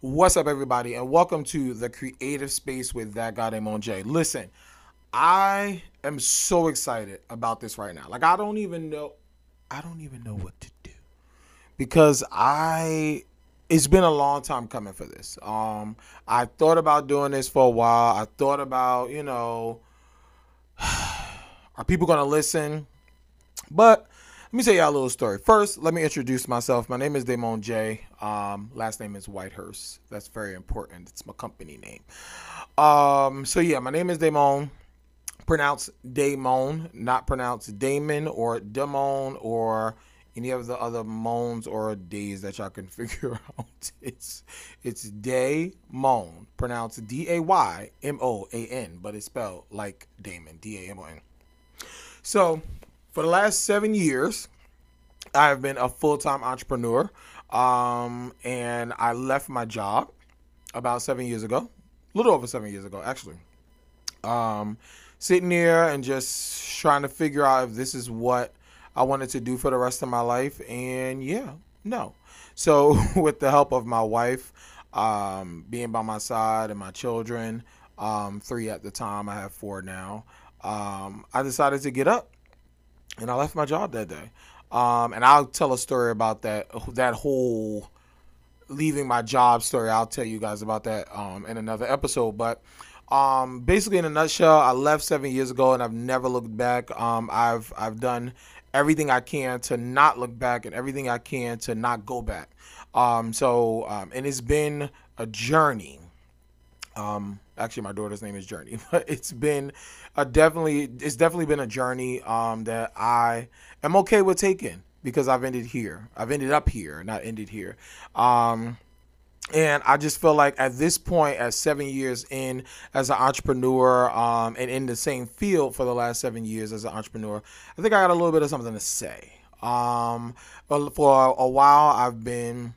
What's up, everybody, and welcome to the creative space with that guy Damon J. Listen, I am so excited about this right now. Like, I don't even know, I don't even know what to do because I, it's been a long time coming for this. Um, I thought about doing this for a while. I thought about, you know, are people gonna listen? But let me tell y'all a little story. First, let me introduce myself. My name is Damon J. Um, last name is Whitehurst. That's very important. It's my company name. Um, so yeah, my name is Damon. Pronounced Damon, not pronounced Damon or Damon or any of the other moans or days that y'all can figure out. It's it's Damon, pronounced D A Y M O A N, but it's spelled like Damon, D A M O N. So for the last seven years, I have been a full time entrepreneur. Um, and I left my job about seven years ago, a little over seven years ago, actually. Um, sitting here and just trying to figure out if this is what I wanted to do for the rest of my life. And yeah, no. So, with the help of my wife, um, being by my side, and my children, um, three at the time, I have four now, um, I decided to get up and I left my job that day. Um, and I'll tell a story about that that whole leaving my job story. I'll tell you guys about that um, in another episode. But um, basically, in a nutshell, I left seven years ago, and I've never looked back. Um, I've I've done everything I can to not look back, and everything I can to not go back. Um, so, um, and it's been a journey. Um, actually, my daughter's name is Journey, but it's been a definitely it's definitely been a journey um, that I am okay with taking because I've ended here. I've ended up here, not ended here. Um, and I just feel like at this point, at seven years in as an entrepreneur, um, and in the same field for the last seven years as an entrepreneur, I think I got a little bit of something to say. Um, for a while, I've been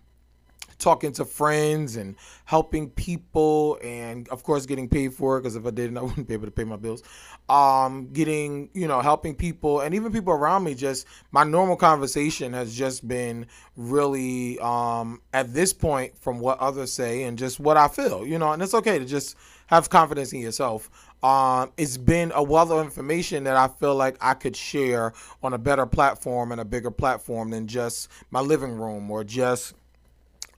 talking to friends and helping people and of course getting paid for it because if i didn't i wouldn't be able to pay my bills. Um getting you know helping people and even people around me just my normal conversation has just been really um at this point from what others say and just what i feel you know and it's okay to just have confidence in yourself. Um, it's been a wealth of information that I feel like I could share on a better platform and a bigger platform than just my living room or just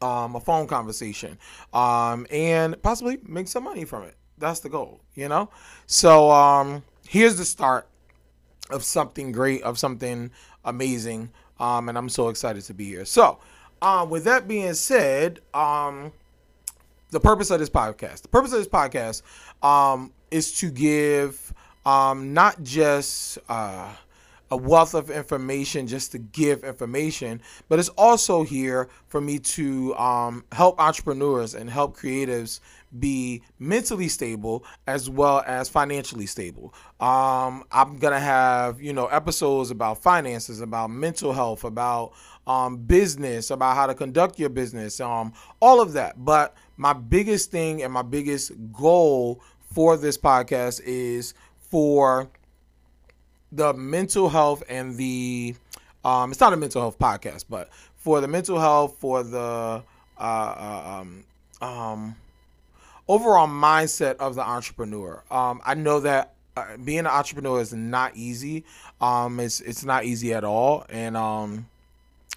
um, a phone conversation, um, and possibly make some money from it. That's the goal, you know. So um, here's the start of something great, of something amazing, um, and I'm so excited to be here. So, um, with that being said, um, the purpose of this podcast, the purpose of this podcast, um, is to give um, not just uh, a wealth of information just to give information, but it's also here for me to um, help entrepreneurs and help creatives be mentally stable as well as financially stable. Um, I'm gonna have you know episodes about finances, about mental health, about um, business, about how to conduct your business, um, all of that. But my biggest thing and my biggest goal for this podcast is for the mental health and the um, it's not a mental health podcast, but for the mental health, for the uh, uh, um, um, overall mindset of the entrepreneur. Um, I know that uh, being an entrepreneur is not easy. Um, it's it's not easy at all, and um,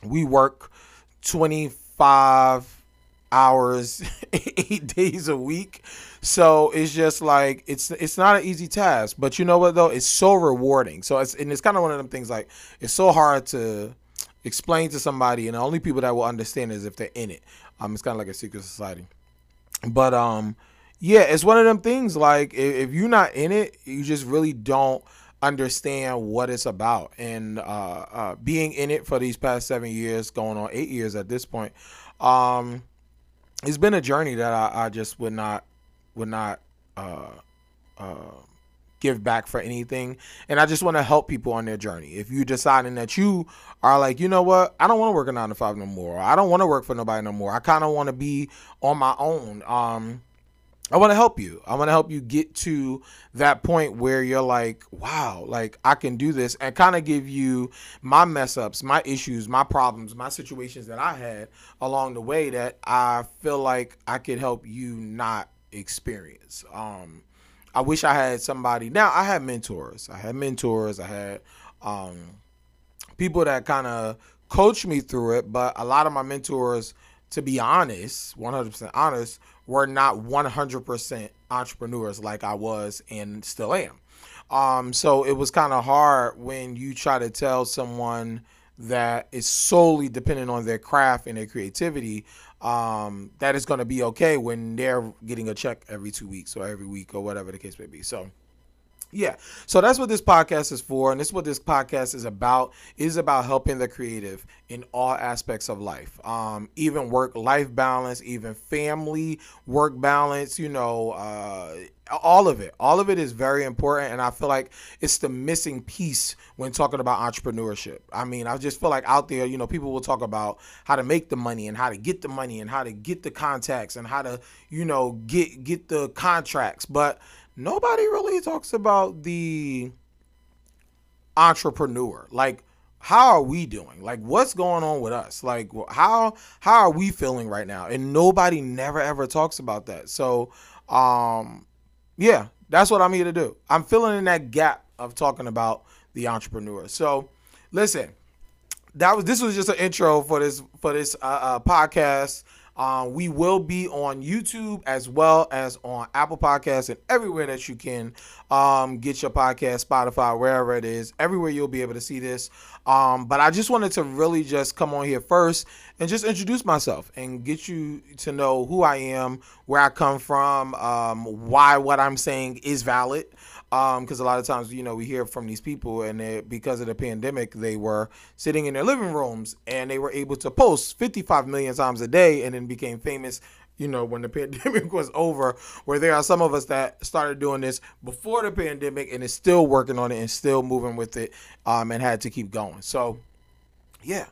we work twenty five hours, eight days a week. So it's just like it's it's not an easy task. But you know what though? It's so rewarding. So it's and it's kind of one of them things like it's so hard to explain to somebody, and the only people that will understand is if they're in it. Um, it's kind of like a secret society. But um, yeah, it's one of them things. Like if, if you're not in it, you just really don't understand what it's about. And uh, uh, being in it for these past seven years, going on eight years at this point, um, it's been a journey that I, I just would not would not uh, uh, give back for anything. And I just want to help people on their journey. If you're deciding that you are like, you know what, I don't want to work a nine to five no more. I don't want to work for nobody no more. I kind of want to be on my own. Um, I want to help you. I want to help you get to that point where you're like, wow, like I can do this and kind of give you my mess ups, my issues, my problems, my situations that I had along the way that I feel like I could help you not experience. Um, I wish I had somebody. Now I had mentors. I had mentors. I had um, people that kind of coached me through it, but a lot of my mentors, to be honest, 100% honest, were not 100% entrepreneurs like I was and still am. Um, so it was kind of hard when you try to tell someone that is solely dependent on their craft and their creativity um, that is going to be okay when they're getting a check every two weeks or every week or whatever the case may be. So yeah. So that's what this podcast is for. And this is what this podcast is about. Is about helping the creative in all aspects of life. Um, even work life balance, even family work balance, you know, uh, all of it. All of it is very important. And I feel like it's the missing piece when talking about entrepreneurship. I mean, I just feel like out there, you know, people will talk about how to make the money and how to get the money and how to get the contacts and how to, you know, get get the contracts. But nobody really talks about the entrepreneur. Like, how are we doing? Like, what's going on with us? Like, how how are we feeling right now? And nobody never ever talks about that. So, um, yeah, that's what I'm here to do. I'm filling in that gap of talking about the entrepreneur. So, listen, that was this was just an intro for this for this uh, uh, podcast. Um, we will be on YouTube as well as on Apple Podcasts and everywhere that you can um, get your podcast, Spotify, wherever it is. Everywhere you'll be able to see this. Um, but I just wanted to really just come on here first and just introduce myself and get you to know who I am, where I come from, um, why what I'm saying is valid Um, because um, a lot of times you know we hear from these people and because of the pandemic they were sitting in their living rooms and they were able to post 55 million times a day and then became famous you know when the pandemic was over where there are some of us that started doing this before the pandemic and is still working on it and still moving with it um, and had to keep going so yeah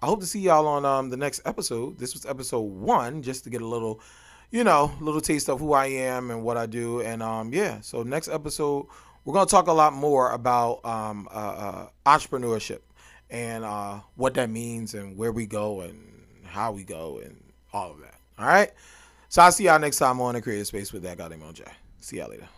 i hope to see y'all on um, the next episode this was episode one just to get a little you know, little taste of who I am and what I do. And um, yeah, so next episode, we're going to talk a lot more about um, uh, uh, entrepreneurship and uh, what that means and where we go and how we go and all of that. All right. So I'll see y'all next time on the Creative Space with that guy Damon J. See y'all later.